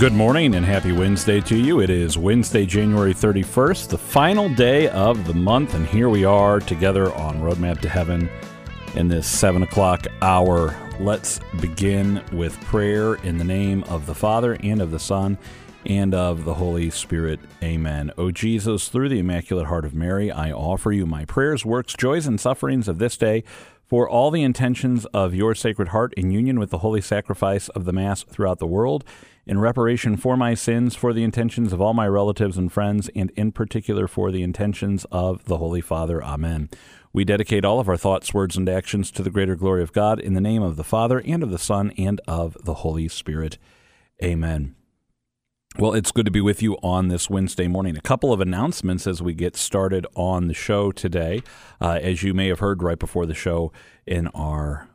Good morning and happy Wednesday to you. It is Wednesday, January 31st, the final day of the month, and here we are together on Roadmap to Heaven in this 7 o'clock hour. Let's begin with prayer in the name of the Father and of the Son and of the Holy Spirit. Amen. O Jesus, through the Immaculate Heart of Mary, I offer you my prayers, works, joys, and sufferings of this day for all the intentions of your Sacred Heart in union with the holy sacrifice of the Mass throughout the world in reparation for my sins, for the intentions of all my relatives and friends, and in particular for the intentions of the Holy Father. Amen. We dedicate all of our thoughts, words, and actions to the greater glory of God in the name of the Father, and of the Son, and of the Holy Spirit. Amen. Well, it's good to be with you on this Wednesday morning. A couple of announcements as we get started on the show today. Uh, as you may have heard right before the show in our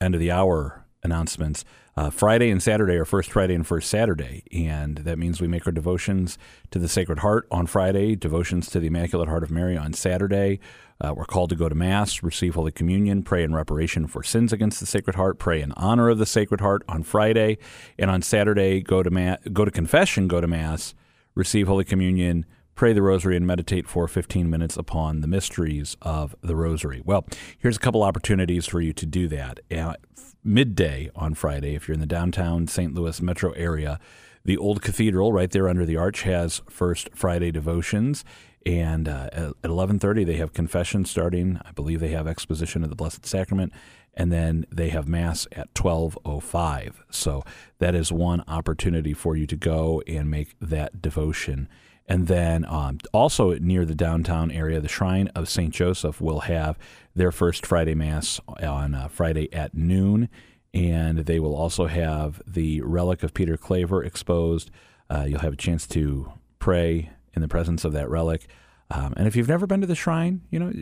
end of the hour announcements, uh, Friday and Saturday are First Friday and First Saturday, and that means we make our devotions to the Sacred Heart on Friday, devotions to the Immaculate Heart of Mary on Saturday. Uh, we're called to go to Mass, receive Holy Communion, pray in reparation for sins against the Sacred Heart, pray in honor of the Sacred Heart on Friday, and on Saturday go to ma- go to confession, go to Mass, receive Holy Communion, pray the Rosary, and meditate for 15 minutes upon the mysteries of the Rosary. Well, here's a couple opportunities for you to do that. At midday on Friday, if you're in the downtown St. Louis metro area, the old cathedral right there under the arch has First Friday devotions. And uh, at 11:30 they have confession starting. I believe they have exposition of the Blessed Sacrament, and then they have mass at 12:05. So that is one opportunity for you to go and make that devotion. And then um, also near the downtown area, the Shrine of St. Joseph will have their first Friday Mass on uh, Friday at noon. And they will also have the relic of Peter Claver exposed. Uh, you'll have a chance to pray in the presence of that relic. Um, and if you've never been to the shrine, you know,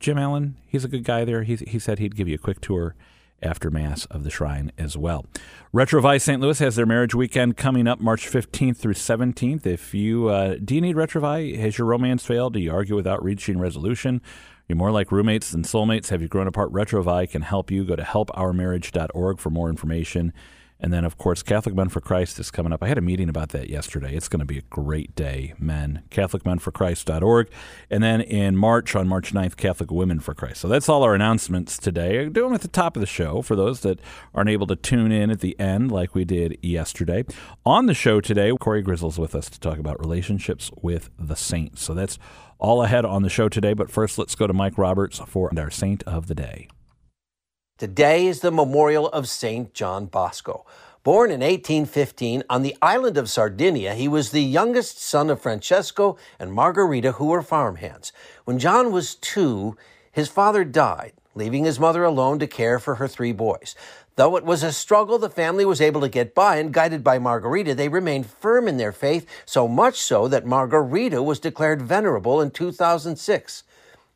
Jim Allen, he's a good guy there. He, he said he'd give you a quick tour after Mass of the Shrine as well. Retrouvaille St. Louis has their marriage weekend coming up March 15th through 17th. If you uh, do you need Retrouvaille? Has your romance failed? Do you argue without reaching resolution? You're more like roommates than soulmates. Have you grown apart? Retrouvaille can help you. Go to helpourmarriage.org for more information. And then, of course, Catholic Men for Christ is coming up. I had a meeting about that yesterday. It's going to be a great day, men. CatholicMenForChrist.org. And then in March, on March 9th, Catholic Women for Christ. So that's all our announcements today. Do them at the top of the show for those that aren't able to tune in at the end like we did yesterday. On the show today, Cory Grizzle's with us to talk about relationships with the saints. So that's all ahead on the show today. But first, let's go to Mike Roberts for our Saint of the Day. Today is the memorial of St. John Bosco. Born in 1815 on the island of Sardinia, he was the youngest son of Francesco and Margherita, who were farmhands. When John was two, his father died, leaving his mother alone to care for her three boys. Though it was a struggle, the family was able to get by, and guided by Margherita, they remained firm in their faith, so much so that Margherita was declared venerable in 2006.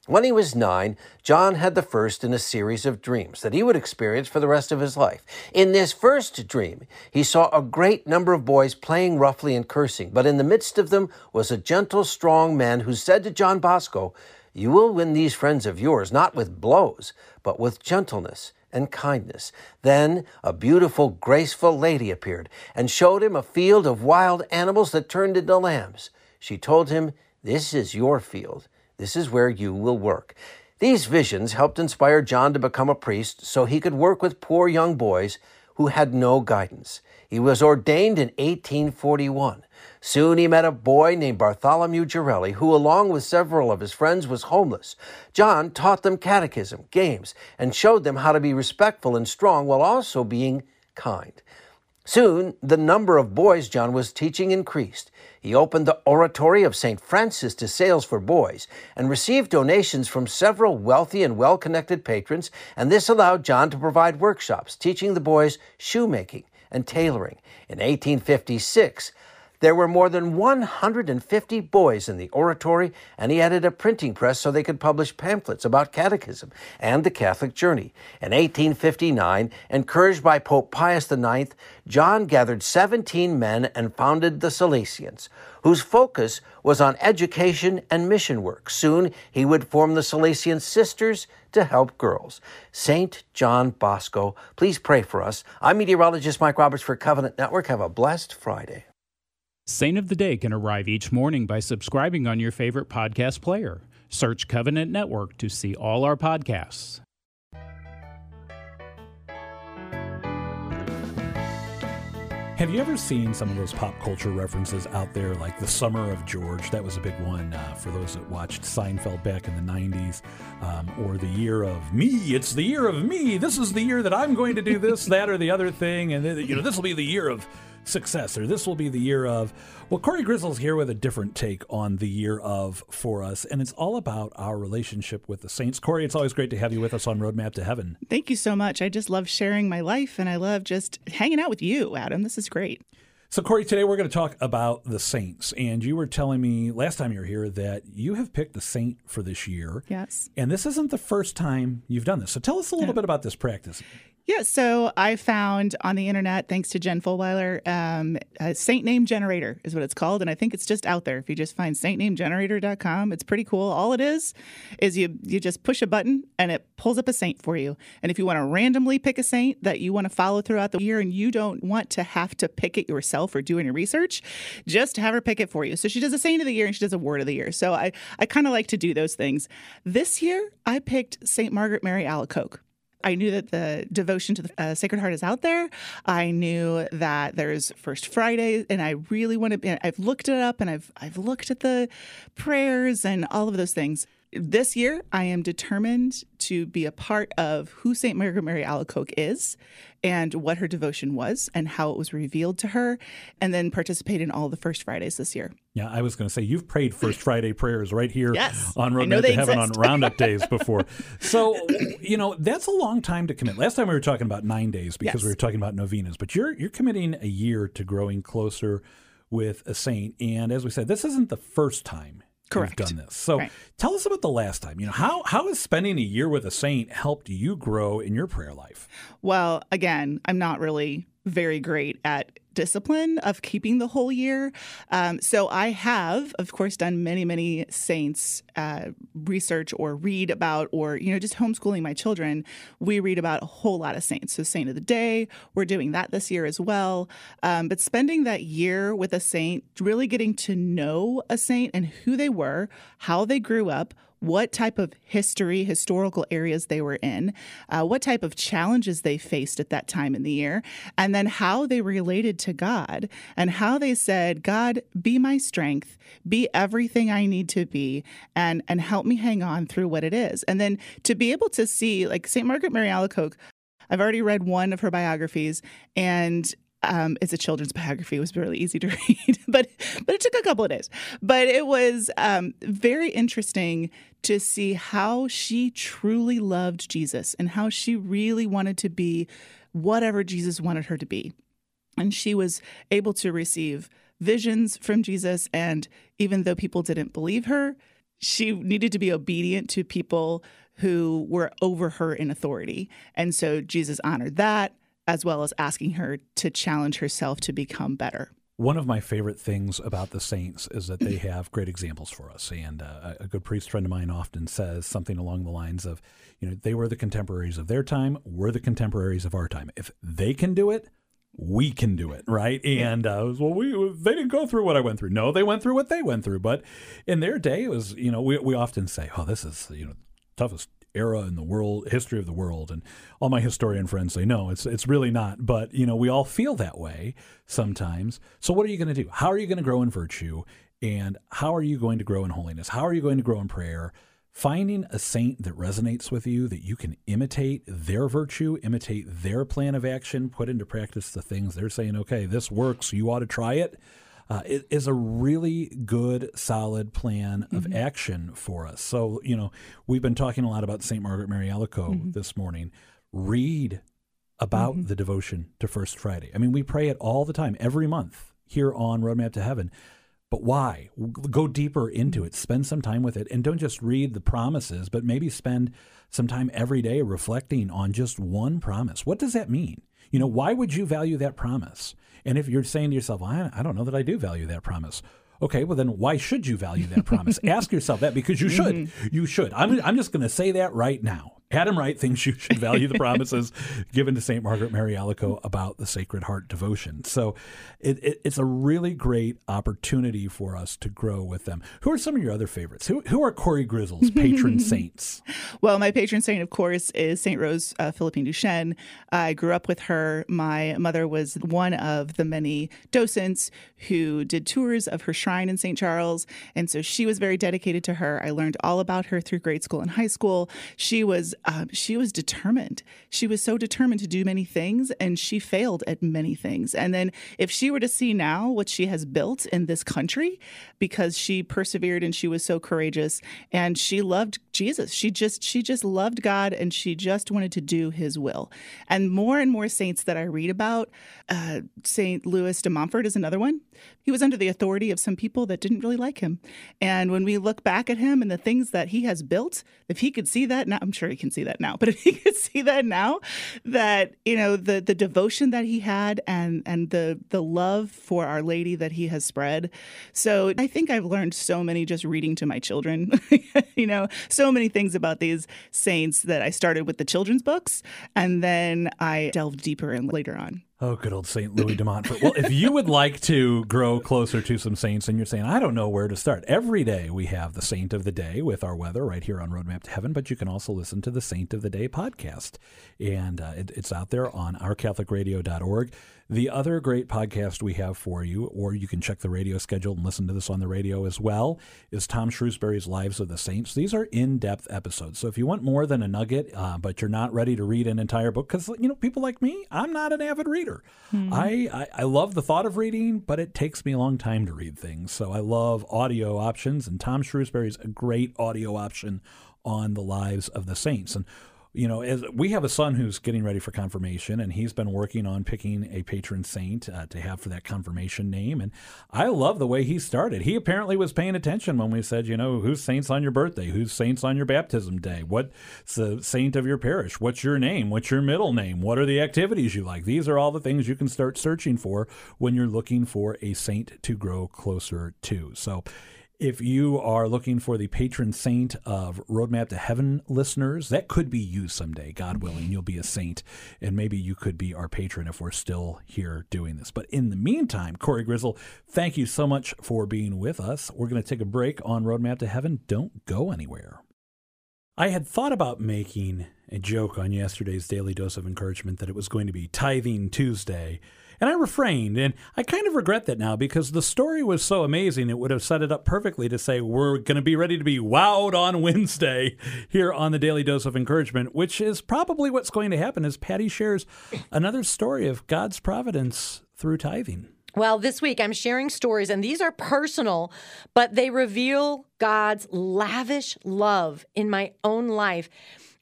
When he was nine, John had the first in a series of dreams that he would experience for the rest of his life. In this first dream, he saw a great number of boys playing roughly and cursing, but in the midst of them was a gentle, strong man who said to John Bosco, You will win these friends of yours not with blows, but with gentleness and kindness. Then a beautiful, graceful lady appeared and showed him a field of wild animals that turned into lambs. She told him, This is your field this is where you will work. These visions helped inspire John to become a priest so he could work with poor young boys who had no guidance. He was ordained in 1841. Soon he met a boy named Bartholomew Garelli, who, along with several of his friends, was homeless. John taught them catechism, games, and showed them how to be respectful and strong while also being kind. Soon, the number of boys John was teaching increased. He opened the Oratory of St. Francis de Sales for boys and received donations from several wealthy and well connected patrons, and this allowed John to provide workshops teaching the boys shoemaking and tailoring. In 1856, there were more than 150 boys in the oratory, and he added a printing press so they could publish pamphlets about catechism and the Catholic journey. In 1859, encouraged by Pope Pius IX, John gathered 17 men and founded the Salesians, whose focus was on education and mission work. Soon, he would form the Salesian Sisters to help girls. St. John Bosco, please pray for us. I'm meteorologist Mike Roberts for Covenant Network. Have a blessed Friday. Saint of the Day can arrive each morning by subscribing on your favorite podcast player. Search Covenant Network to see all our podcasts. Have you ever seen some of those pop culture references out there, like the Summer of George? That was a big one uh, for those that watched Seinfeld back in the 90s, um, or the year of me. It's the year of me. This is the year that I'm going to do this, that, or the other thing, and you know this will be the year of successor. This will be the year of. Well, Cory Grizzle's here with a different take on the year of for us, and it's all about our relationship with the saints. Cory, it's always great to have you with us on Roadmap to Heaven. Thank you so much. I just love sharing my life, and I love just hanging out with you, Adam. This is great. So, Cory, today we're going to talk about the saints. And you were telling me last time you were here that you have picked the saint for this year. Yes. And this isn't the first time you've done this. So, tell us a little bit about this practice. Yeah, so I found on the internet, thanks to Jen Fulwiler, um, a saint name generator is what it's called. And I think it's just out there. If you just find saintnamegenerator.com, it's pretty cool. All it is is you you just push a button and it pulls up a saint for you. And if you want to randomly pick a saint that you want to follow throughout the year and you don't want to have to pick it yourself or do any research, just have her pick it for you. So she does a saint of the year and she does a word of the year. So I, I kind of like to do those things. This year, I picked St. Margaret Mary Alacoque. I knew that the devotion to the uh, Sacred Heart is out there. I knew that there's First Friday, and I really want to. I've looked it up, and I've I've looked at the prayers and all of those things. This year, I am determined to be a part of who St. Margaret Mary Alacoque is and what her devotion was and how it was revealed to her, and then participate in all the First Fridays this year. Yeah, I was going to say, you've prayed First Friday prayers right here yes, on Road to Heaven on Roundup days before. So, you know, that's a long time to commit. Last time we were talking about nine days because yes. we were talking about novenas, but you're, you're committing a year to growing closer with a saint. And as we said, this isn't the first time Correct. done this. So right. tell us about the last time. You know, how how has spending a year with a saint helped you grow in your prayer life? Well, again, I'm not really very great at discipline of keeping the whole year. Um, so I have, of course, done many, many saints uh, research or read about, or, you know, just homeschooling my children. We read about a whole lot of saints. So, Saint of the Day, we're doing that this year as well. Um, but spending that year with a saint, really getting to know a saint and who they were, how they grew up, what type of history, historical areas they were in, uh, what type of challenges they faced at that time in the year, and then how they related to God and how they said, God, be my strength, be everything I need to be, and, and help me hang on through what it is. And then to be able to see, like St. Margaret Mary Alacoque, I've already read one of her biographies, and um, it's a children's biography. It was really easy to read, but but it took a couple of days. But it was um, very interesting to see how she truly loved Jesus and how she really wanted to be whatever Jesus wanted her to be, and she was able to receive visions from Jesus. And even though people didn't believe her, she needed to be obedient to people who were over her in authority, and so Jesus honored that as well as asking her to challenge herself to become better. One of my favorite things about the saints is that they have great examples for us. And uh, a good priest friend of mine often says something along the lines of, you know, they were the contemporaries of their time, we're the contemporaries of our time. If they can do it, we can do it, right? And uh, well, we they didn't go through what I went through. No, they went through what they went through. But in their day, it was you know we we often say, oh, this is you know toughest era in the world history of the world and all my historian friends say no it's it's really not. But you know we all feel that way sometimes. So what are you going to do? How are you going to grow in virtue? And how are you going to grow in holiness? How are you going to grow in prayer? Finding a saint that resonates with you that you can imitate their virtue imitate their plan of action put into practice the things they're saying okay this works you ought to try it uh, it is a really good, solid plan of mm-hmm. action for us. So, you know, we've been talking a lot about St. Margaret Mary Alacoque mm-hmm. this morning. Read about mm-hmm. the devotion to First Friday. I mean, we pray it all the time, every month here on Roadmap to Heaven. But why? Go deeper into it. Spend some time with it. And don't just read the promises, but maybe spend some time every day reflecting on just one promise. What does that mean? You know, why would you value that promise? And if you're saying to yourself, I, I don't know that I do value that promise. Okay, well then why should you value that promise? Ask yourself that because you should. Mm-hmm. You should. I'm, I'm just going to say that right now Adam Wright thinks you should value the promises given to St. Margaret Mary Alacoque about the Sacred Heart devotion. So it, it, it's a really great opportunity for us to grow with them. Who are some of your other favorites? Who, who are Cory Grizzle's patron saints? Well, my patron saint, of course, is St. Rose uh, Philippine Duchesne. I grew up with her. My mother was one of the many docents who did tours of her shrine in St. Charles. And so she was very dedicated to her. I learned all about her through grade school and high school. She was uh, she was determined. She was so determined to do many things, and she failed at many things. And then, if she were to see now what she has built in this country, because she persevered and she was so courageous, and she loved Jesus, she just she just loved God, and she just wanted to do His will. And more and more saints that I read about, uh, Saint Louis de Montfort is another one. He was under the authority of some people that didn't really like him, and when we look back at him and the things that he has built, if he could see that now, I'm sure he can can see that now. But if he could see that now, that you know the the devotion that he had and and the the love for Our Lady that he has spread. So I think I've learned so many just reading to my children. you know, so many things about these saints that I started with the children's books, and then I delved deeper in later on. Oh, good old St. Louis de Montfort. Well, if you would like to grow closer to some saints and you're saying, I don't know where to start, every day we have the Saint of the Day with our weather right here on Roadmap to Heaven, but you can also listen to the Saint of the Day podcast. And uh, it, it's out there on ourcatholicradio.org. The other great podcast we have for you, or you can check the radio schedule and listen to this on the radio as well, is Tom Shrewsbury's Lives of the Saints. These are in-depth episodes. So if you want more than a nugget, uh, but you're not ready to read an entire book, because you know people like me, I'm not an avid reader. Mm-hmm. I, I I love the thought of reading, but it takes me a long time to read things. So I love audio options, and Tom Shrewsbury's a great audio option on the lives of the saints. And you know, as we have a son who's getting ready for confirmation, and he's been working on picking a patron saint uh, to have for that confirmation name. And I love the way he started. He apparently was paying attention when we said, you know, who's saints on your birthday? Who's saints on your baptism day? What's the saint of your parish? What's your name? What's your middle name? What are the activities you like? These are all the things you can start searching for when you're looking for a saint to grow closer to. So if you are looking for the patron saint of Roadmap to Heaven listeners, that could be you someday, God willing. You'll be a saint, and maybe you could be our patron if we're still here doing this. But in the meantime, Cory Grizzle, thank you so much for being with us. We're going to take a break on Roadmap to Heaven. Don't go anywhere. I had thought about making a joke on yesterday's Daily Dose of Encouragement that it was going to be Tithing Tuesday. And I refrained, and I kind of regret that now because the story was so amazing. It would have set it up perfectly to say we're going to be ready to be wowed on Wednesday here on the Daily Dose of Encouragement, which is probably what's going to happen as Patty shares another story of God's providence through tithing. Well, this week I'm sharing stories, and these are personal, but they reveal God's lavish love in my own life.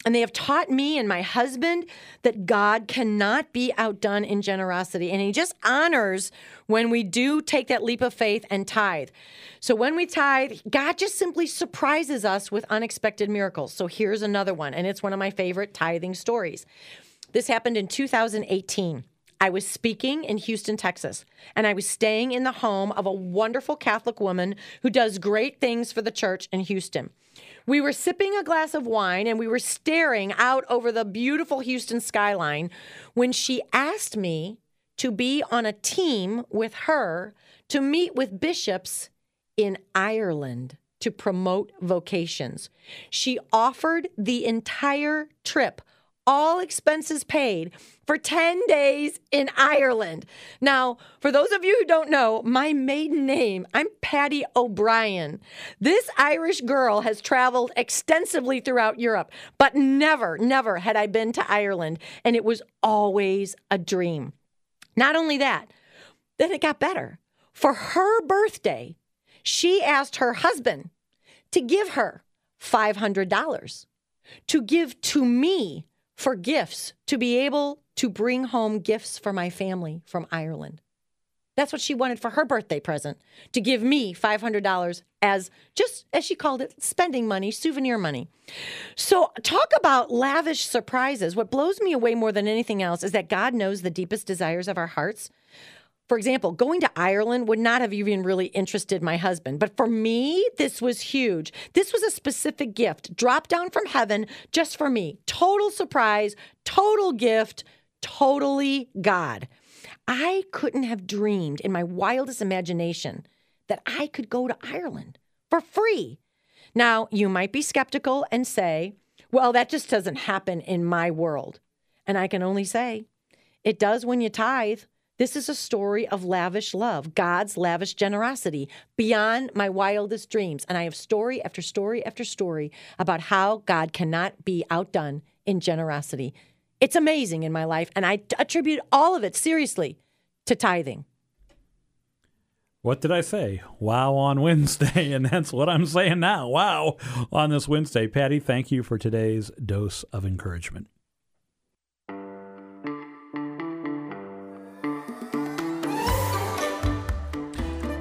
And they have taught me and my husband that God cannot be outdone in generosity. And He just honors when we do take that leap of faith and tithe. So when we tithe, God just simply surprises us with unexpected miracles. So here's another one, and it's one of my favorite tithing stories. This happened in 2018. I was speaking in Houston, Texas, and I was staying in the home of a wonderful Catholic woman who does great things for the church in Houston. We were sipping a glass of wine and we were staring out over the beautiful Houston skyline when she asked me to be on a team with her to meet with bishops in Ireland to promote vocations. She offered the entire trip all expenses paid for 10 days in Ireland. Now, for those of you who don't know, my maiden name, I'm Patty O'Brien. This Irish girl has traveled extensively throughout Europe, but never, never had I been to Ireland, and it was always a dream. Not only that, then it got better. For her birthday, she asked her husband to give her $500 to give to me for gifts to be able to bring home gifts for my family from Ireland. That's what she wanted for her birthday present to give me $500 as just as she called it, spending money, souvenir money. So, talk about lavish surprises. What blows me away more than anything else is that God knows the deepest desires of our hearts. For example, going to Ireland would not have even really interested my husband. But for me, this was huge. This was a specific gift dropped down from heaven just for me. Total surprise, total gift, totally God. I couldn't have dreamed in my wildest imagination that I could go to Ireland for free. Now, you might be skeptical and say, well, that just doesn't happen in my world. And I can only say, it does when you tithe. This is a story of lavish love, God's lavish generosity beyond my wildest dreams. And I have story after story after story about how God cannot be outdone in generosity. It's amazing in my life. And I attribute all of it seriously to tithing. What did I say? Wow on Wednesday. And that's what I'm saying now. Wow on this Wednesday. Patty, thank you for today's dose of encouragement.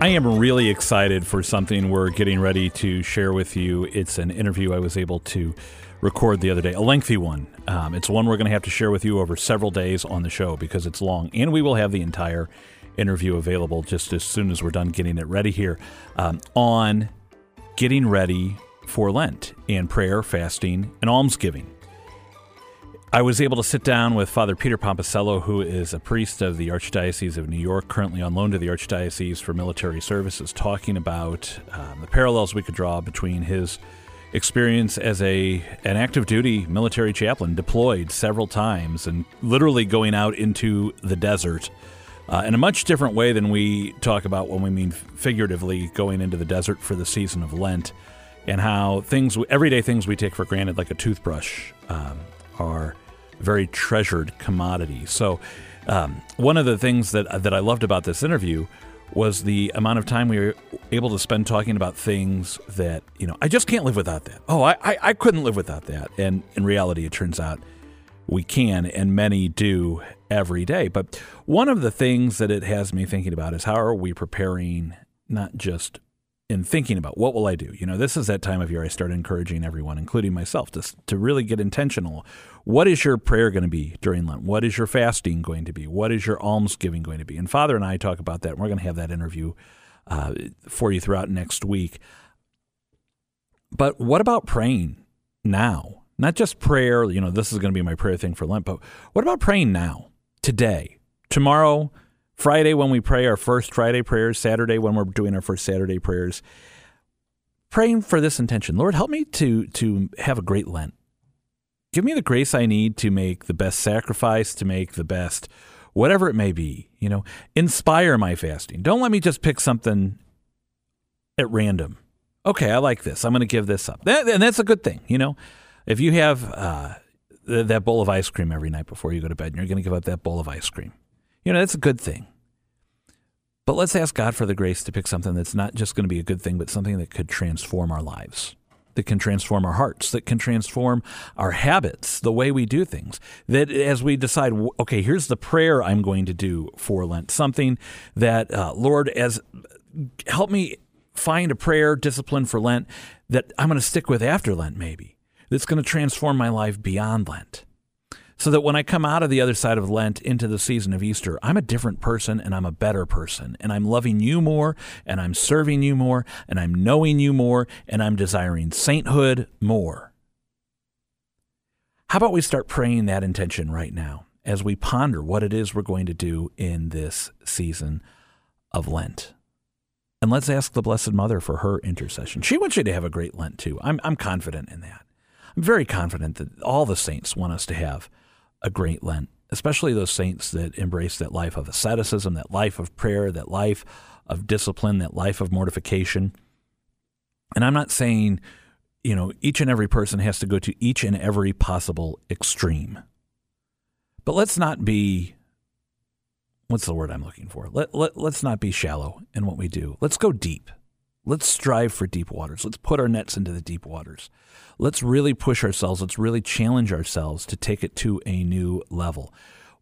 I am really excited for something we're getting ready to share with you. It's an interview I was able to record the other day, a lengthy one. Um, it's one we're going to have to share with you over several days on the show because it's long, and we will have the entire interview available just as soon as we're done getting it ready here um, on getting ready for Lent and prayer, fasting, and almsgiving. I was able to sit down with Father Peter Pomposello, who is a priest of the Archdiocese of New York, currently on loan to the Archdiocese for military services, talking about um, the parallels we could draw between his experience as a an active duty military chaplain, deployed several times, and literally going out into the desert uh, in a much different way than we talk about when we mean figuratively going into the desert for the season of Lent, and how things, everyday things we take for granted, like a toothbrush, um, are very treasured commodity. So, um, one of the things that that I loved about this interview was the amount of time we were able to spend talking about things that you know I just can't live without that. Oh, I I, I couldn't live without that. And in reality, it turns out we can, and many do every day. But one of the things that it has me thinking about is how are we preparing not just in thinking about what will I do? You know, this is that time of year I start encouraging everyone, including myself, to, to really get intentional. What is your prayer going to be during Lent? What is your fasting going to be? What is your almsgiving going to be? And Father and I talk about that. And we're going to have that interview uh, for you throughout next week. But what about praying now? Not just prayer, you know, this is going to be my prayer thing for Lent, but what about praying now, today, tomorrow, Friday when we pray our first Friday prayers, Saturday when we're doing our first Saturday prayers, praying for this intention. Lord, help me to to have a great Lent. Give me the grace I need to make the best sacrifice, to make the best whatever it may be, you know, inspire my fasting. Don't let me just pick something at random. Okay, I like this. I'm going to give this up. That, and that's a good thing, you know. If you have uh, that bowl of ice cream every night before you go to bed and you're going to give up that bowl of ice cream, you know, that's a good thing. But let's ask God for the grace to pick something that's not just going to be a good thing, but something that could transform our lives, that can transform our hearts, that can transform our habits, the way we do things. That as we decide, okay, here's the prayer I'm going to do for Lent, something that, uh, Lord, as help me find a prayer discipline for Lent that I'm going to stick with after Lent, maybe, that's going to transform my life beyond Lent so that when I come out of the other side of Lent into the season of Easter, I'm a different person and I'm a better person. And I'm loving you more and I'm serving you more and I'm knowing you more and I'm desiring sainthood more. How about we start praying that intention right now as we ponder what it is we're going to do in this season of Lent? And let's ask the Blessed Mother for her intercession. She wants you to have a great Lent too. I'm, I'm confident in that. I'm very confident that all the saints want us to have a great Lent, especially those saints that embrace that life of asceticism, that life of prayer, that life of discipline, that life of mortification. And I'm not saying, you know, each and every person has to go to each and every possible extreme. But let's not be what's the word I'm looking for? Let, let, let's not be shallow in what we do. Let's go deep. Let's strive for deep waters. Let's put our nets into the deep waters let's really push ourselves. Let's really challenge ourselves to take it to a new level.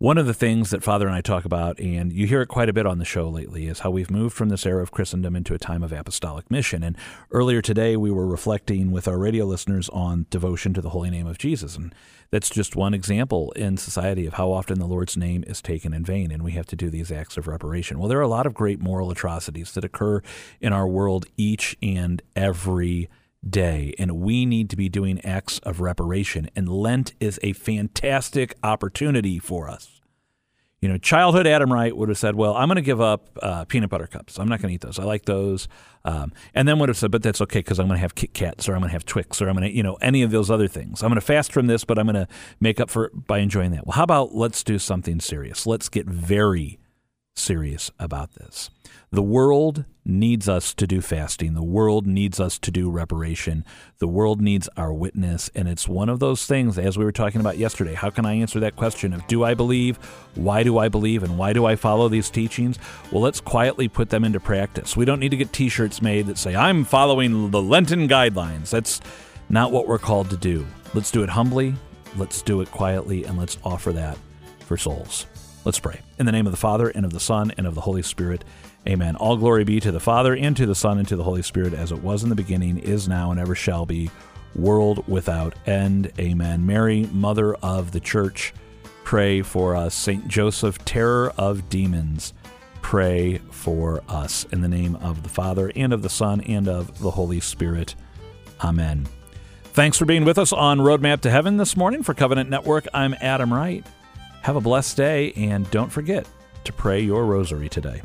One of the things that Father and I talk about, and you hear it quite a bit on the show lately, is how we've moved from this era of Christendom into a time of apostolic mission. And earlier today, we were reflecting with our radio listeners on devotion to the holy name of Jesus. And that's just one example in society of how often the Lord's name is taken in vain, and we have to do these acts of reparation. Well, there are a lot of great moral atrocities that occur in our world each and every day, and we need to be doing acts of reparation. And Lent is a fantastic opportunity for us. You know, childhood Adam Wright would have said, "Well, I'm going to give up uh, peanut butter cups. I'm not going to eat those. I like those." Um, and then would have said, "But that's okay because I'm going to have Kit Kats or I'm going to have Twix or I'm going to, you know, any of those other things. I'm going to fast from this, but I'm going to make up for by enjoying that." Well, how about let's do something serious? Let's get very serious about this. The world needs us to do fasting. The world needs us to do reparation. The world needs our witness. And it's one of those things, as we were talking about yesterday. How can I answer that question of do I believe? Why do I believe? And why do I follow these teachings? Well, let's quietly put them into practice. We don't need to get t shirts made that say, I'm following the Lenten guidelines. That's not what we're called to do. Let's do it humbly, let's do it quietly, and let's offer that for souls. Let's pray. In the name of the Father, and of the Son, and of the Holy Spirit. Amen. All glory be to the Father, and to the Son, and to the Holy Spirit, as it was in the beginning, is now, and ever shall be, world without end. Amen. Mary, Mother of the Church, pray for us. Saint Joseph, terror of demons, pray for us. In the name of the Father, and of the Son, and of the Holy Spirit. Amen. Thanks for being with us on Roadmap to Heaven this morning for Covenant Network. I'm Adam Wright. Have a blessed day, and don't forget to pray your rosary today.